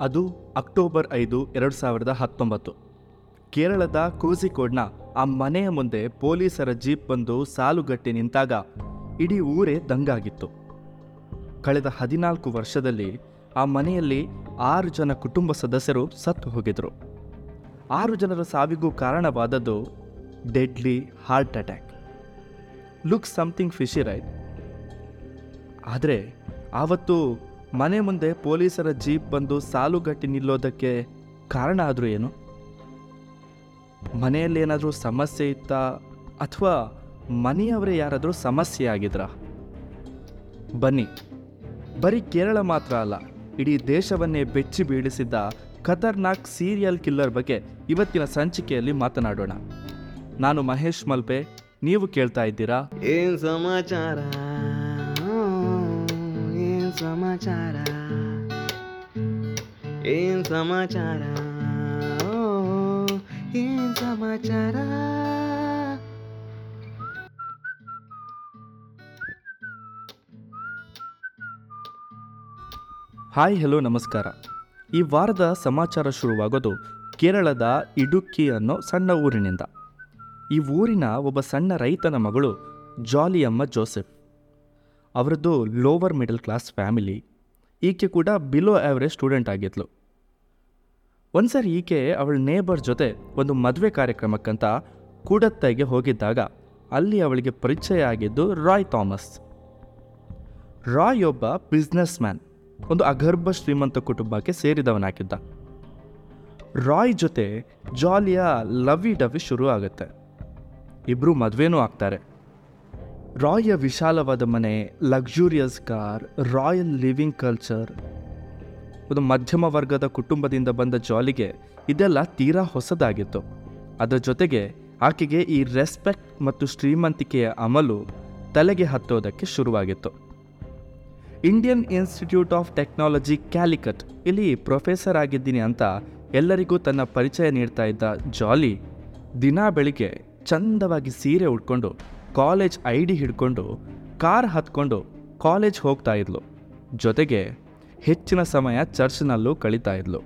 ಅದು ಅಕ್ಟೋಬರ್ ಐದು, ಎರಡು ಸಾವಿರದ ಹತ್ತೊಂಬತ್ತು. ಕೇರಳದ ಕೋಝಿಕೋಡ್ನ ಆ ಮನೆಯ ಮುಂದೆ ಪೊಲೀಸರ ಜೀಪ್ ಬಂದು ಸಾಲುಗಟ್ಟಿ ನಿಂತಾಗ ಇಡೀ ಊರೇ ದಂಗಾಗಿತ್ತು. ಕಳೆದ ಹದಿನಾಲ್ಕು ವರ್ಷದಲ್ಲಿ ಆ ಮನೆಯಲ್ಲಿ ಆರು ಜನ ಕುಟುಂಬ ಸದಸ್ಯರು ಸತ್ತು ಹೋಗಿದ್ರು. ಆರು ಜನರ ಸಾವಿಗೂ ಕಾರಣವಾದದ್ದು deadly heart attack. Look something fishy right. ಆದರೆ, ಆವತ್ತು ಮನೆ ಮುಂದೆ ಪೊಲೀಸರ ಜೀಪ್ ಬಂದು ಸಾಲುಗಟ್ಟಿ ನಿಲ್ಲೋದಕ್ಕೆ ಕಾರಣ ಆದರೂ ಏನು? ಮನೆಯಲ್ಲಿ ಏನಾದರೂ ಸಮಸ್ಯೆ ಇತ್ತಾ? ಅಥವಾ ಮನೆಯವರೇ ಯಾರಾದರೂ ಸಮಸ್ಯೆ ಆಗಿದ್ರಾ? ಬನ್ನಿ. ಬರೀ ಕೇರಳ ಮಾತ್ರ ಅಲ್ಲ, ಇಡೀ ದೇಶವನ್ನೇ ಬೆಚ್ಚಿ ಬೀಳಿಸಿದ್ದ ಖತರ್ನಾಕ್ ಸೀರಿಯಲ್ ಕಿಲ್ಲರ್ ಬಗ್ಗೆ ಇವತ್ತಿನ ಸಂಚಿಕೆಯಲ್ಲಿ ಮಾತನಾಡೋಣ. ನಾನು ಮಹೇಶ್ ಮಲ್ಪೆ, ನೀವು ಕೇಳ್ತಾ ಇದ್ದೀರಾ? ಏನ್ ಸಮಾಚಾರ? ಸಮಾಚಾರ? ಏನ್ ಸಮಾಚಾರ? ಏನ್ ಸಮಾಚಾರ? ಹಾಯ್, ಹಲೋ, ನಮಸ್ಕಾರ. ಈ ವಾರದ ಸಮಾಚಾರ ಶುರುವಾಗೋದು ಕೇರಳದ ಇಡುಕ್ಕಿ ಅನ್ನೋ ಸಣ್ಣ ಊರಿನಿಂದ. ಈ ಊರಿನ ಒಬ್ಬ ಸಣ್ಣ ರೈತನ ಮಗಳು ಜಾಲಿಯಮ್ಮ ಜೋಸೆಫ್. ಅವರದ್ದು ಲೋವರ್ ಮಿಡಲ್ ಕ್ಲಾಸ್ ಫ್ಯಾಮಿಲಿ ಈಕೆ ಕೂಡ ಬಿಲೋ ಆ್ಯಾವ್ರೇಜ್ ಸ್ಟೂಡೆಂಟ್ ಆಗಿದ್ಲು. ಒಂದ್ಸರಿ ಈಕೆ ಅವಳ ನೇಬರ್ ಜೊತೆ ಒಂದು ಮದುವೆ ಕಾರ್ಯಕ್ರಮಕ್ಕಂತ ಕೂಡತ್ತೈಗೆ ಹೋಗಿದ್ದಾಗ ಅಲ್ಲಿ ಅವಳಿಗೆ ಪರಿಚಯ ಆಗಿದ್ದು ರಾಯ್ ಥಾಮಸ್ ರಾಯ್ ಒಬ್ಬ ಬಿಸ್ನೆಸ್ ಮ್ಯಾನ್ ಒಂದು ಅಗರ್ಭ ಶ್ರೀಮಂತ ಕುಟುಂಬಕ್ಕೆ ಸೇರಿದವನಾಗಿದ್ದ. ರಾಯ್ ಜೊತೆ ಜಾಲಿಯ ಲವಿ ಡವಿ ಶುರು ಆಗುತ್ತೆ ಇಬ್ಬರು ಮದುವೆನೂ ಆಗ್ತಾರೆ. ರಾಯ್ಯ ವಿಶಾಲವಾದ ಮನೆ luxurious car royal living culture. ಒಂದು ಮಧ್ಯಮ ವರ್ಗದ ಕುಟುಂಬದಿಂದ ಬಂದ ಜಾಲಿಗೆ ಇದೆಲ್ಲ ತೀರಾ ಹೊಸದಾಗಿತ್ತು. ಅದರ ಜೊತೆಗೆ ಆಕೆಗೆ ಈ ರೆಸ್ಪೆಕ್ಟ್ ಮತ್ತು ಶ್ರೀಮಂತಿಕೆಯ ಅಮಲು ತಲೆಗೆ ಹತ್ತೋದಕ್ಕೆ ಶುರುವಾಗಿತ್ತು. Indian Institute of Technology Calicut ಇಲ್ಲಿ ಪ್ರೊಫೆಸರ್ ಆಗಿದ್ದೀನಿ ಅಂತ ಎಲ್ಲರಿಗೂ ತನ್ನ ಪರಿಚಯ ನೀಡ್ತಾ ಇದ್ದ ಜಾಲಿ ದಿನಾ ಬೆಳಿಗ್ಗೆ ಚಂದವಾಗಿ ಸೀರೆ ಉಟ್ಕೊಂಡು ಕಾಲೇಜ್ ಐ ಡಿ ಹಿಡ್ಕೊಂಡು ಕಾರ್ ಹತ್ಕೊಂಡು ಕಾಲೇಜ್ ಹೋಗ್ತಾ ಇದ್ಲು. ಜೊತೆಗೆ ಹೆಚ್ಚಿನ ಸಮಯ ಚರ್ಚ್ನಲ್ಲೂ ಕಳೀತಾ ಇದ್ಲು.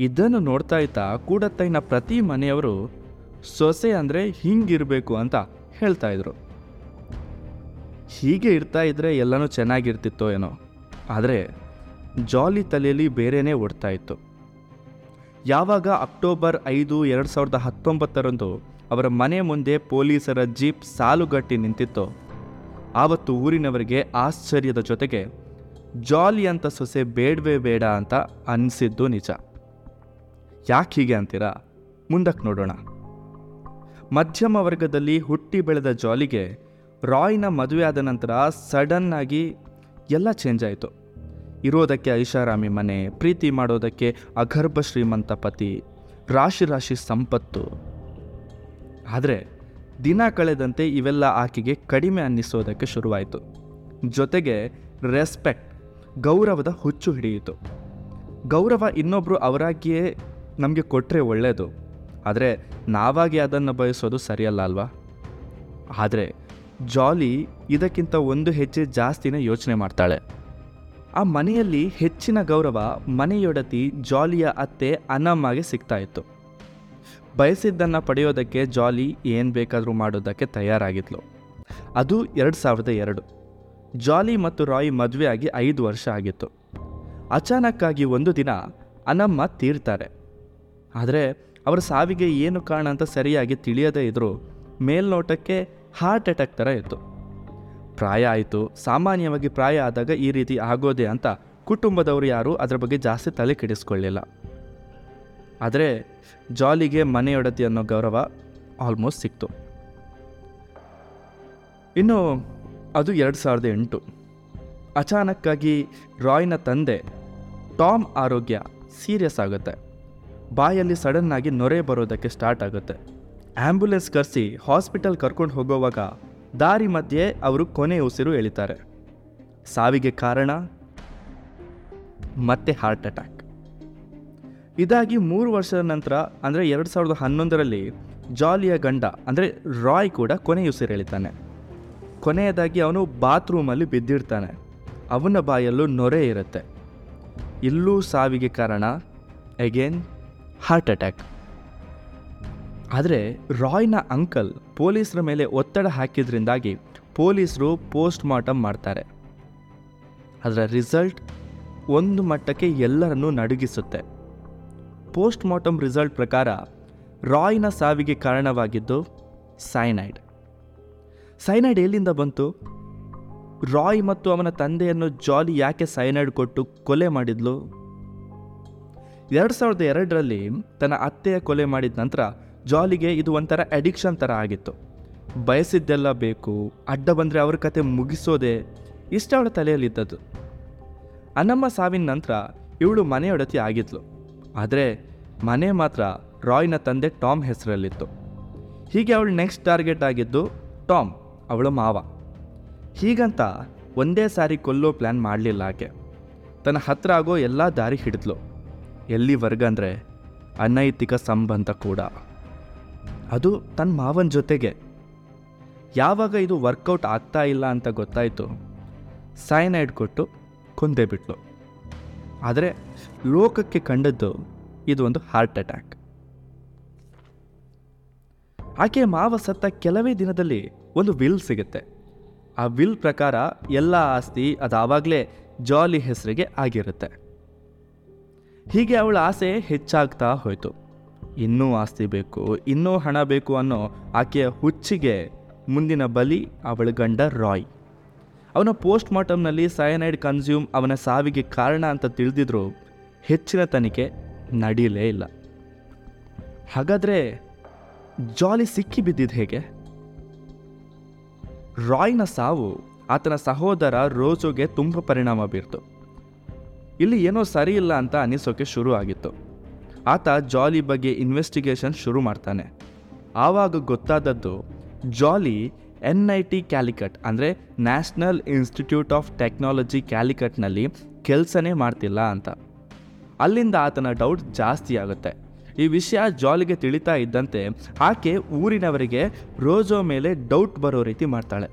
ಇದನ್ನು ನೋಡ್ತಾ ಇದ್ದ ಕೂಡತ್ತೈನ ಪ್ರತಿ ಮನೆಯವರು ಸೊಸೆ ಅಂದರೆ ಹಿಂಗಿರಬೇಕು ಅಂತ ಹೇಳ್ತಾ ಇದ್ರು. ಹೀಗೆ ಇರ್ತಾ ಇದ್ರೆ ಎಲ್ಲನೂ ಚೆನ್ನಾಗಿರ್ತಿತ್ತೋ ಏನೋ. ಆದರೆ ಜಾಲಿ ತಲೆಯಲ್ಲಿ ಬೇರೆನೇ ಓಡ್ತಾ ಇತ್ತು. ಯಾವಾಗ ಅಕ್ಟೋಬರ್ ಐದು ಎರಡು ಸಾವಿರದ ಹತ್ತೊಂಬತ್ತರಂದು ಅವರ ಮನೆ ಮುಂದೆ ಪೊಲೀಸರ ಜೀಪ್ ಸಾಲುಗಟ್ಟಿ ನಿಂತಿತ್ತು. ಆವತ್ತು ಊರಿನವರಿಗೆ ಆಶ್ಚರ್ಯದ ಜೊತೆಗೆ, ಜಾಲಿ ಅಂತ ಸೊಸೆ ಬೇಡವೇ ಬೇಡ ಅಂತ ಅನಿಸಿದ್ದು ನಿಜ. ಯಾಕೆ ಹೀಗೆ ಅಂತೀರಾ? ಮುಂದಕ್ಕೆ ನೋಡೋಣ. ಮಧ್ಯಮ ವರ್ಗದಲ್ಲಿ ಹುಟ್ಟಿ ಬೆಳೆದ ಜಾಲಿಗೆ ರಾಯ್ನ ಮದುವೆ ಆದ ನಂತರ ಸಡನ್ನಾಗಿ ಎಲ್ಲ ಚೇಂಜ್ ಆಯಿತು. ಇರೋದಕ್ಕೆ ಐಷಾರಾಮಿ ಮನೆ, ಪ್ರೀತಿ ಮಾಡೋದಕ್ಕೆ ಅಗರ್ಭ ಶ್ರೀಮಂತ ಪತಿ, ರಾಶಿ ರಾಶಿ ಸಂಪತ್ತು. ಆದರೆ ದಿನ ಕಳೆದಂತೆ ಇವೆಲ್ಲ ಆಕೆಗೆ ಕಡಿಮೆ ಅನ್ನಿಸೋದಕ್ಕೆ ಶುರುವಾಯಿತು. ಜೊತೆಗೆ ರೆಸ್ಪೆಕ್ಟ್ ಗೌರವದ ಹುಚ್ಚು ಹಿಡಿಯಿತು. ಗೌರವ ಇನ್ನೊಬ್ಬರು ಅವರಾಗಿಯೇ ನಮಗೆ ಕೊಟ್ಟರೆ ಒಳ್ಳೆಯದು ಆದರೆ ನಾವಾಗಿ ಅದನ್ನು ಬಯಸೋದು ಸರಿಯಲ್ಲ ಅಲ್ವಾ? ಆದರೆ ಜಾಲಿ ಇದಕ್ಕಿಂತ ಒಂದು ಹೆಜ್ಜೆ ಜಾಸ್ತಿನೇ ಯೋಚನೆ ಮಾಡ್ತಾಳೆ. ಆ ಮನೆಯಲ್ಲಿ ಹೆಚ್ಚಿನ ಗೌರವ ಮನೆಯೊಡತಿ ಜಾಲಿಯ ಅತ್ತೆ ಅನಮ್ಮಗೆ ಸಿಗ್ತಾ ಇತ್ತು. ಬಯಸಿದ್ದನ್ನು ಪಡೆಯೋದಕ್ಕೆ ಜಾಲಿ ಏನು ಬೇಕಾದರೂ ಮಾಡೋದಕ್ಕೆ ತಯಾರಾಗಿದ್ಲು. ಅದು ಎರಡು ಸಾವಿರದ ಎರಡು. ಜಾಲಿ ಮತ್ತು ರಾಯ್ ಮದುವೆಯಾಗಿ ಐದು ವರ್ಷ ಆಗಿತ್ತು. ಅಚಾನಕ್ಕಾಗಿ ಒಂದು ದಿನ ಅನಮ್ಮ ತೀರ್ತಾರೆ. ಆದರೆ ಅವರ ಸಾವಿಗೆ ಏನು ಕಾರಣ ಅಂತ ಸರಿಯಾಗಿ ತಿಳಿಯದೇ ಇದ್ದರೂ ಮೇಲ್ನೋಟಕ್ಕೆ ಹಾರ್ಟ್ ಅಟ್ಯಾಕ್ ಥರ ಇತ್ತು. ಪ್ರಾಯ ಆಯಿತು, ಸಾಮಾನ್ಯವಾಗಿ ಪ್ರಾಯ ಆದಾಗ ಈ ರೀತಿ ಆಗೋದೆ ಅಂತ ಕುಟುಂಬದವರು ಯಾರೂ ಅದರ ಬಗ್ಗೆ ಜಾಸ್ತಿ ತಲೆ ಕೆಡಿಸ್ಕೊಳ್ಳಿಲ್ಲ. ಆದರೆ ಜಾಲಿಗೆ ಮನೆಯೊಡತಿ ಅನ್ನೋ ಗೌರವ ಆಲ್ಮೋಸ್ಟ್ ಸಿಕ್ತು. ಇನ್ನು ಅದು ಎರಡು ಸಾವಿರದ ಎಂಟು. ಅಚಾನಕ್ಕಾಗಿ ರಾಯ್ನ ತಂದೆ ಟಾಮ್ ಆರೋಗ್ಯ ಸೀರಿಯಸ್ ಆಗುತ್ತೆ. ಬಾಯಲ್ಲಿ ಸಡನ್ನಾಗಿ ನೊರೆ ಬರೋದಕ್ಕೆ ಸ್ಟಾರ್ಟ್ ಆಗುತ್ತೆ. ಆ್ಯಂಬುಲೆನ್ಸ್ ಕರೆಸಿ ಹಾಸ್ಪಿಟಲ್ ಕರ್ಕೊಂಡು ಹೋಗೋವಾಗ ದಾರಿ ಮಧ್ಯೆ ಅವರು ಕೊನೆ ಉಸಿರು ಎಳಿತಾರೆ. ಸಾವಿಗೆ ಕಾರಣ, ಮತ್ತೆ ಹಾರ್ಟ್ ಅಟ್ಯಾಕ್. ಇದಾಗಿ ಮೂರು ವರ್ಷದ ನಂತರ, ಅಂದರೆ ಎರಡು ಸಾವಿರದ ಹನ್ನೊಂದರಲ್ಲಿ ಜಾಲಿಯ ಗಂಡ, ಅಂದರೆ ರಾಯ್ ಕೂಡ ಕೊನೆ ಉಸಿರು ಎಳಿತಾನೆ. ಕೊನೆಯದಾಗಿ ಅವನು ಬಾತ್ರೂಮಲ್ಲಿ ಬಿದ್ದಿರ್ತಾನೆ. ಅವನ ಬಾಯಲ್ಲೂ ನೊರೆ ಇರುತ್ತೆ. ಇಲ್ಲೂ ಸಾವಿಗೆ ಕಾರಣ ಅಗೇನ್ ಹಾರ್ಟ್ ಅಟ್ಯಾಕ್ ಆದರೆ ರಾಯ್ನ ಅಂಕಲ್ ಪೊಲೀಸರ ಮೇಲೆ ಒತ್ತಡ ಹಾಕಿದ್ರಿಂದಾಗಿ ಪೊಲೀಸರು ಪೋಸ್ಟ್ ಮಾರ್ಟಮ್ ಮಾಡ್ತಾರೆ. ಅದರ ರಿಸಲ್ಟ್ ಒಂದು ಮಟ್ಟಕ್ಕೆ ಎಲ್ಲರನ್ನೂ ನಡುಗಿಸುತ್ತೆ. ಪೋಸ್ಟ್ ಮಾರ್ಟಮ್ ರಿಸಲ್ಟ್ ಪ್ರಕಾರ ರಾಯ್ನ ಸಾವಿಗೆ ಕಾರಣವಾಗಿದ್ದು ಸೈನೈಡ್. ಸೈನೈಡ್ ಎಲ್ಲಿಂದ ಬಂತು? ರಾಯ್ ಮತ್ತು ಅವನ ತಂದೆಯನ್ನು ಜಾಲಿ ಯಾಕೆ ಸೈನೈಡ್ ಕೊಟ್ಟು ಕೊಲೆ ಮಾಡಿದ್ಲು? ಎರಡು ಸಾವಿರದ ಎರಡರಲ್ಲಿ ತನ್ನ ಅತ್ತೆಯ ಕೊಲೆ ಮಾಡಿದ ನಂತರ ಜಾಲಿಗೆ ಇದು ಒಂಥರ ಅಡಿಕ್ಷನ್ ಥರ ಆಗಿತ್ತು. ಬಯಸಿದ್ದೆಲ್ಲ ಬೇಕು, ಅಡ್ಡ ಬಂದರೆ ಅವ್ರ ಕತೆ ಮುಗಿಸೋದೆ ಇಷ್ಟ ಅವಳ ತಲೆಯಲ್ಲಿದ್ದದ್ದು. ಅನ್ನಮ್ಮ ಸಾವಿನ ನಂತರ ಇವಳು ಮನೆಯೊಡತಿ ಆಗಿದ್ಲು. ಆದರೆ ಮನೆ ಮಾತ್ರ ರಾಯ್ನ ತಂದೆ ಟಾಮ್ ಹೆಸರಲ್ಲಿತ್ತು. ಹೀಗೆ ಅವಳು ನೆಕ್ಸ್ಟ್ ಟಾರ್ಗೆಟ್ ಆಗಿದ್ದು ಟಾಮ್, ಅವಳ ಮಾವ. ಹೀಗಂತ ಒಂದೇ ಸಾರಿ ಕೊಲ್ಲೋ ಪ್ಲ್ಯಾನ್ ಮಾಡಲಿಲ್ಲ ಆಕೆ. ತನ್ನ ಹತ್ರ ಆಗೋ ಎಲ್ಲ ದಾರಿ ಹಿಡಿದ್ಲು. ಎಲ್ಲಿವರೆಗಂದ್ರೆ ಅನೈತಿಕ ಸಂಬಂಧ ಕೂಡ. ಅದು ತನ್ನ ಮಾವನ ಜೊತೆಗೆ. ಯಾವಾಗ ಇದು ವರ್ಕೌಟ್ ಆಗ್ತಾ ಇಲ್ಲ ಅಂತ ಗೊತ್ತಾಯಿತು. ಸೈನೈಡ್ ಕೊಟ್ಟು ಕೊಂದೇ ಬಿಟ್ಲು. ಆದರೆ ಲೋಕಕ್ಕೆ ಕಂಡದ್ದು ಇದು ಒಂದು ಹಾರ್ಟ್ ಅಟ್ಯಾಕ್ ಆಕೆಯ ಮಾವ ಸತ್ತ ಕೆಲವೇ ದಿನದಲ್ಲಿ ಒಂದು ವಿಲ್ ಸಿಗುತ್ತೆ. ಆ ವಿಲ್ ಪ್ರಕಾರ ಎಲ್ಲ ಆಸ್ತಿ ಅದು ಆವಾಗಲೇ ಜಾಲಿ ಹೆಸರಿಗೆ ಆಗಿರುತ್ತೆ. ಹೀಗೆ ಅವಳ ಆಸೆ ಹೆಚ್ಚಾಗ್ತಾ ಹೋಯಿತು. ಇನ್ನೂ ಆಸ್ತಿ ಬೇಕು, ಇನ್ನೂ ಹಣ ಬೇಕು ಅನ್ನೋ ಆಕೆಯ ಹುಚ್ಚಿಗೆ ಮುಂದಿನ ಬಲಿ ಅವಳ ಗಂಡ ರಾಯ್. ಅವನ ಪೋಸ್ಟ್ ಮಾರ್ಟಮ್ನಲ್ಲಿ ಸಯನೈಡ್ ಕನ್ಸ್ಯೂಮ್ ಅವನ ಸಾವಿಗೆ ಕಾರಣ ಅಂತ ತಿಳಿದಿದ್ರು ಹೆಚ್ಚಿನ ತನಿಖೆ ನಡೀಲೇ ಇಲ್ಲ. ಹಾಗಾದರೆ ಜಾಲಿ ಸಿಕ್ಕಿ ಬಿದ್ದಿದ್ದು ಹೇಗೆ? ರಾಯ್ನ ಸಾವು ಆತನ ಸಹೋದರ ರೋಜೋಗೆ ತುಂಬ ಪರಿಣಾಮ ಬೀರ್ತು. ಇಲ್ಲಿ ಏನೋ ಸರಿ ಇಲ್ಲ ಅಂತ ಅನಿಸೋಕೆ ಶುರು ಆಗಿತ್ತು. ಆತ ಜಾಲಿ ಬಗ್ಗೆ ಇನ್ವೆಸ್ಟಿಗೇಷನ್ ಶುರು ಮಾಡ್ತಾನೆ. ಆವಾಗ ಗೊತ್ತಾದದ್ದು Jolly N I T Calicut ಅಂದರೆ ನ್ಯಾಷನಲ್ ಇನ್ಸ್ಟಿಟ್ಯೂಟ್ ಆಫ್ ಟೆಕ್ನಾಲಜಿ ಕ್ಯಾಲಿಕಟ್ನಲ್ಲಿ ಕೆಲಸನೇ ಮಾಡ್ತಿಲ್ಲ ಅಂತ. ಅಲ್ಲಿಂದ ಆತನ ಡೌಟ್ ಜಾಸ್ತಿ ಆಗುತ್ತೆ. ಈ ವಿಷಯ ಜಾಲಿಗೆ ತಿಳಿತಾ ಇದ್ದಂತೆ ಆಕೆ ಊರಿನವರಿಗೆ ರೋಜೋ ಮೇಲೆ ಡೌಟ್ ಬರೋ ರೀತಿ ಮಾಡ್ತಾಳೆ.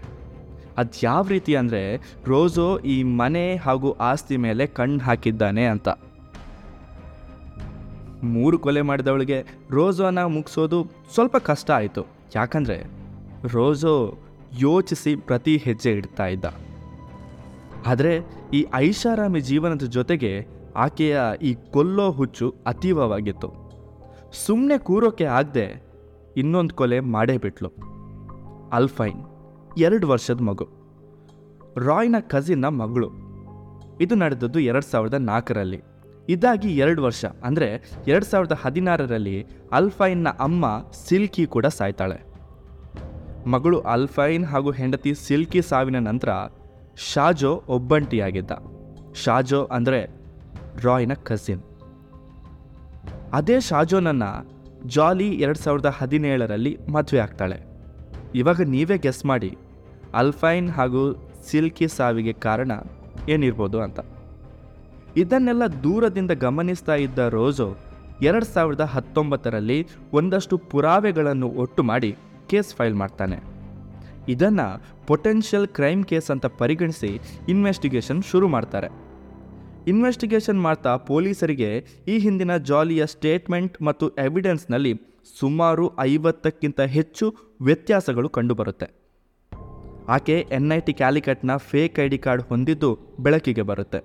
ಅದು ಯಾವ ರೀತಿ ಅಂದರೆ ರೋಜೋ ಈ ಮನೆ ಹಾಗೂ ಆಸ್ತಿ ಮೇಲೆ ಕಣ್ಣು ಹಾಕಿದ್ದಾನೆ ಅಂತ. ಮೂರು ಕೊಲೆ ಮಾಡಿದವಳಿಗೆ ರೋಜೋನ ಮುಗಿಸೋದು ಸ್ವಲ್ಪ ಕಷ್ಟ ಆಯಿತು. ಯಾಕಂದರೆ ರೋಜೋ ಯೋಚಿಸಿ ಪ್ರತಿ ಹೆಜ್ಜೆ ಇಡ್ತಾ ಇದ್ದ. ಆದರೆ ಈ ಐಷಾರಾಮಿ ಜೀವನದ ಜೊತೆಗೆ ಆಕೆಯ ಈ ಕೊಲ್ಲೋ ಹುಚ್ಚು ಅತೀವವಾಗಿತ್ತು. ಸುಮ್ಮನೆ ಕೂರೋಕೆ ಆಗದೆ ಇನ್ನೊಂದು ಕೊಲೆ ಮಾಡೇ ಬಿಟ್ಲು. ಅಲ್ಫೈನ್, ಎರಡು ವರ್ಷದ ಮಗು. ರಾಯ್ನ ಕಸಿನ್ನ ಮಗಳು. ಇದು ನಡೆದದ್ದು ಎರಡು ಸಾವಿರದ ನಾಲ್ಕರಲ್ಲಿ. ಇದಾಗಿ ಎರಡು ವರ್ಷ, ಅಂದರೆ ಎರಡು ಸಾವಿರದ ಹದಿನಾರರಲ್ಲಿ ಅಲ್ಫೈನ್ನ ಅಮ್ಮ ಸಿಲ್ಕಿ ಕೂಡ ಸಾಯ್ತಾಳೆ. ಮಗಳು ಅಲ್ಫೈನ್ ಹಾಗೂ ಹೆಂಡತಿ ಸಿಲ್ಕಿ ಸಾವಿನ ನಂತರ ಶಾಜೋ ಒಬ್ಬಂಟಿಯಾಗಿದ್ದ. ಶಾಜೋ ಅಂದರೆ ರಾಯ್ನ ಕಸಿನ್ ಅದೇ ಶಾಜೋನನ್ನು ಜಾಲಿ ಎರಡು ಸಾವಿರದ ಹದಿನೇಳರಲ್ಲಿ ಮದುವೆ ಆಗ್ತಾಳೆ. ಇವಾಗ ನೀವೇ ಗೆಸ್ ಮಾಡಿ, ಅಲ್ಫೈನ್ ಹಾಗೂ ಸಿಲ್ಕಿ ಸಾವಿಗೆ ಕಾರಣ ಏನಿರ್ಬೋದು ಅಂತ. ಇದನ್ನೆಲ್ಲ ದೂರದಿಂದ ಗಮನಿಸ್ತಾ ಇದ್ದ ರೋಜೋ ಎರಡು ಸಾವಿರದ ಹತ್ತೊಂಬತ್ತರಲ್ಲಿ ಒಂದಷ್ಟು ಪುರಾವೆಗಳನ್ನು ಒಟ್ಟು ಮಾಡಿ ಕೇಸ್ ಫೈಲ್ ಮಾಡ್ತಾನೆ. ಇದನ್ನು ಪೊಟೆನ್ಷಿಯಲ್ ಕ್ರೈಮ್ ಕೇಸ್ ಅಂತ ಪರಿಗಣಿಸಿ ಇನ್ವೆಸ್ಟಿಗೇಷನ್ ಶುರು ಮಾಡ್ತಾರೆ. ಇನ್ವೆಸ್ಟಿಗೇಷನ್ ಮಾಡ್ತಾ ಪೊಲೀಸರಿಗೆ ಈ ಹಿಂದಿನ ಜಾಲಿಯ ಸ್ಟೇಟ್ಮೆಂಟ್ ಮತ್ತು ಎವಿಡೆನ್ಸ್ನಲ್ಲಿ ಸುಮಾರು ಐವತ್ತಕ್ಕಿಂತ ಹೆಚ್ಚು ವ್ಯತ್ಯಾಸಗಳು ಕಂಡುಬರುತ್ತೆ. ಆಕೆ ಎನ್ ಐ ಟಿ ಕ್ಯಾಲಿಕಟ್ನ ಫೇಕ್ ಐ ಡಿ ಕಾರ್ಡ್ ಹೊಂದಿದ್ದು ಬೆಳಕಿಗೆ ಬರುತ್ತೆ.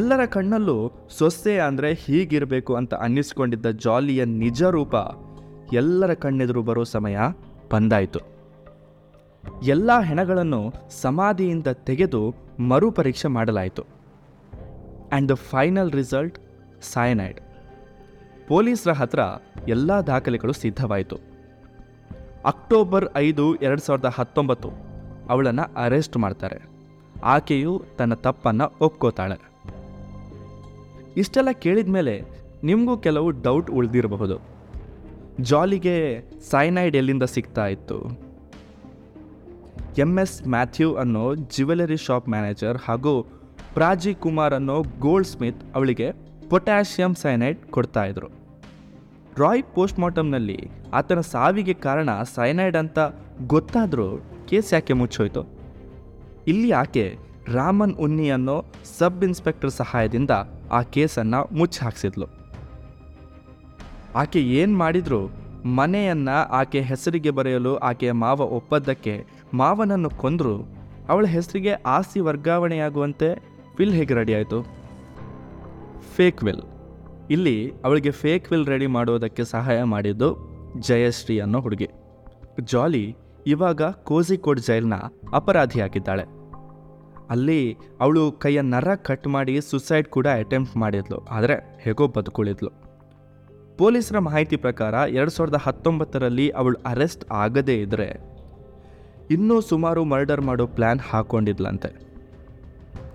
ಎಲ್ಲರ ಕಣ್ಣಲ್ಲೂ ಸೊಸೆ ಅಂದರೆ ಹೀಗಿರಬೇಕು ಅಂತ ಅನ್ನಿಸ್ಕೊಂಡಿದ್ದ ಜಾಲಿಯ ನಿಜ ರೂಪ ಎಲ್ಲರ ಕಣ್ಣೆದುರು ಬರೋ ಸಮಯ ಬಂದಾಯಿತು. ಎಲ್ಲ ಹೆಣಗಳನ್ನು ಸಮಾಧಿಯಿಂದ ತೆಗೆದು ಮರುಪರೀಕ್ಷೆ ಮಾಡಲಾಯಿತು. And the final result cyanide ಪೊಲೀಸರ ಹತ್ರ ಎಲ್ಲ ದಾಖಲೆಗಳು ಸಿದ್ಧವಾಯಿತು. ಅಕ್ಟೋಬರ್ ಐದು, ಎರಡು ಸಾವಿರದ ಹತ್ತೊಂಬತ್ತು, ಅವಳನ್ನು ಅರೆಸ್ಟ್ ಮಾಡ್ತಾರೆ. ಆಕೆಯು ತನ್ನ ತಪ್ಪನ್ನು ಒಪ್ಕೋತಾಳೆ. ಇಷ್ಟೆಲ್ಲ ಕೇಳಿದ ಮೇಲೆ ನಿಮಗೂ ಕೆಲವು ಡೌಟ್ ಉಳಿದಿರಬಹುದು. ಜಾಲಿಗೆ ಸೈನೈಡ್ ಎಲ್ಲಿಂದ ಸಿಗ್ತಾ ಇತ್ತು? ಎಂ ಎಸ್ ಮ್ಯಾಥ್ಯೂ ಅನ್ನೋ ಜ್ಯುವೆಲರಿ ಶಾಪ್ ಮ್ಯಾನೇಜರ್ ಹಾಗೂ ಪ್ರಾಜಿ ಕುಮಾರ್ ಅನ್ನೋ ಗೋಲ್ಡ್ ಸ್ಮಿತ್ ಅವಳಿಗೆ ಪೊಟ್ಯಾಷಿಯಂ ಸೈನೈಡ್ ಕೊಡ್ತಾ ಇದ್ರು. ರಾಯ್ ಪೋಸ್ಟ್ ಮಾರ್ಟಮ್ನಲ್ಲಿ ಆತನ ಸಾವಿಗೆ ಕಾರಣ ಸೈನೈಡ್ ಅಂತ ಗೊತ್ತಾದರೂ ಕೇಸ್ ಯಾಕೆ ಮುಚ್ಚೋಯ್ತು? ಇಲ್ಲಿ ಆಕೆ ರಾಮನ್ ಉನ್ನಿ ಅನ್ನೋ ಸಬ್ ಇನ್ಸ್ಪೆಕ್ಟರ್ ಸಹಾಯದಿಂದ ಆ ಕೇಸನ್ನು ಮುಚ್ಚಿ ಹಾಕ್ಸಿದ್ಲು ಆಕೆ ಏನು ಮಾಡಿದ್ರು? ಮನೆಯನ್ನು ಆಕೆ ಹೆಸರಿಗೆ ಬರೆಯಲು ಆಕೆಯ ಮಾವ ಒಪ್ಪದ್ದಕ್ಕೆ ಮಾವನನ್ನು ಕೊಂದರು. ಅವಳ ಹೆಸರಿಗೆ ಆಸ್ತಿ ವರ್ಗಾವಣೆಯಾಗುವಂತೆ ವಿಲ್ ಹೇಗೆ ರೆಡಿ ಆಯಿತು? ಫೇಕ್ ವಿಲ್ ಇಲ್ಲಿ ಅವಳಿಗೆ ಫೇಕ್ ವಿಲ್ ರೆಡಿ ಮಾಡೋದಕ್ಕೆ ಸಹಾಯ ಮಾಡಿದ್ದು ಜಯಶ್ರೀ ಅನ್ನೋ ಹುಡುಗಿ. ಜಾಲಿ ಇವಾಗ ಕೋಝಿಕೋಡ್ ಜೈಲ್ನ ಅಪರಾಧಿಯಾಗಿದ್ದಾಳೆ. ಅಲ್ಲಿ ಅವಳು ಕೈಯ ನರ ಕಟ್ ಮಾಡಿ ಸುಸೈಡ್ ಕೂಡ ಅಟೆಂಪ್ಟ್ ಮಾಡಿದ್ಲು. ಆದರೆ ಹೇಗೋ ಬದುಕುಳಿದ್ಲು. ಪೊಲೀಸರ ಮಾಹಿತಿ ಪ್ರಕಾರ ಎರಡು ಸಾವಿರದ ಹತ್ತೊಂಬತ್ತರಲ್ಲಿ ಅವಳು ಅರೆಸ್ಟ್ ಆಗದೇ ಇದ್ದರೆ ಇನ್ನೂ ಸುಮಾರು ಮರ್ಡರ್ ಮಾಡೋ ಪ್ಲ್ಯಾನ್ ಹಾಕೊಂಡಿದ್ಲಂತೆ.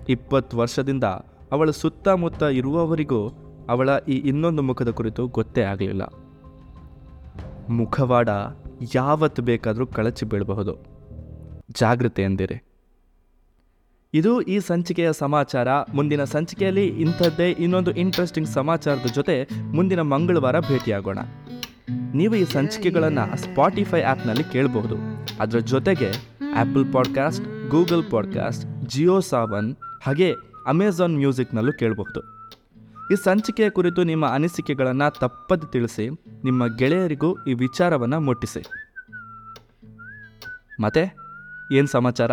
ಇಪ್ಪತ್ತು ವರ್ಷದಿಂದ ಅವಳ ಸುತ್ತಮುತ್ತ ಇರುವವರಿಗೂ ಅವಳ ಈ ಇನ್ನೊಂದು ಮುಖದ ಕುರಿತು ಗೊತ್ತೇ ಆಗಲಿಲ್ಲ. ಮುಖವಾಡ ಯಾವತ್ತು ಬೇಕಾದರೂ ಕಳಚಿ ಬೀಳಬಹುದು. ಜಾಗೃತೆ ಎಂದಿರಿ. ಇದು ಈ ಸಂಚಿಕೆಯ ಸಮಾಚಾರ. ಮುಂದಿನ ಸಂಚಿಕೆಯಲ್ಲಿ ಇಂಥದ್ದೇ ಇನ್ನೊಂದು ಇಂಟ್ರೆಸ್ಟಿಂಗ್ ಸಮಾಚಾರದ ಜೊತೆ ಮುಂದಿನ ಮಂಗಳವಾರ ಭೇಟಿಯಾಗೋಣ. ನೀವು ಈ ಸಂಚಿಕೆಗಳನ್ನು ಸ್ಪಾಟಿಫೈ ಆ್ಯಪ್ನಲ್ಲಿ ಕೇಳಬಹುದು ಅದರ ಜೊತೆಗೆ Apple podcast Google podcast Jio Saavn ಹಾಗೆ ಅಮೆಝಾನ್ ಮ್ಯೂಸಿಕ್ನಲ್ಲೂ ಕೇಳಬಹುದು ಈ ಸಂಚಿಕೆಯ ಕುರಿತು ನಿಮ್ಮ ಅನಿಸಿಕೆಗಳನ್ನು ತಪ್ಪದೆ ತಿಳಿಸಿ, ನಿಮ್ಮ ಗೆಳೆಯರಿಗೂ ಈ ವಿಚಾರವನ್ನು ಮುಟ್ಟಿಸಿ. ಮತ್ತೆ, ಏನು ಸಮಾಚಾರ?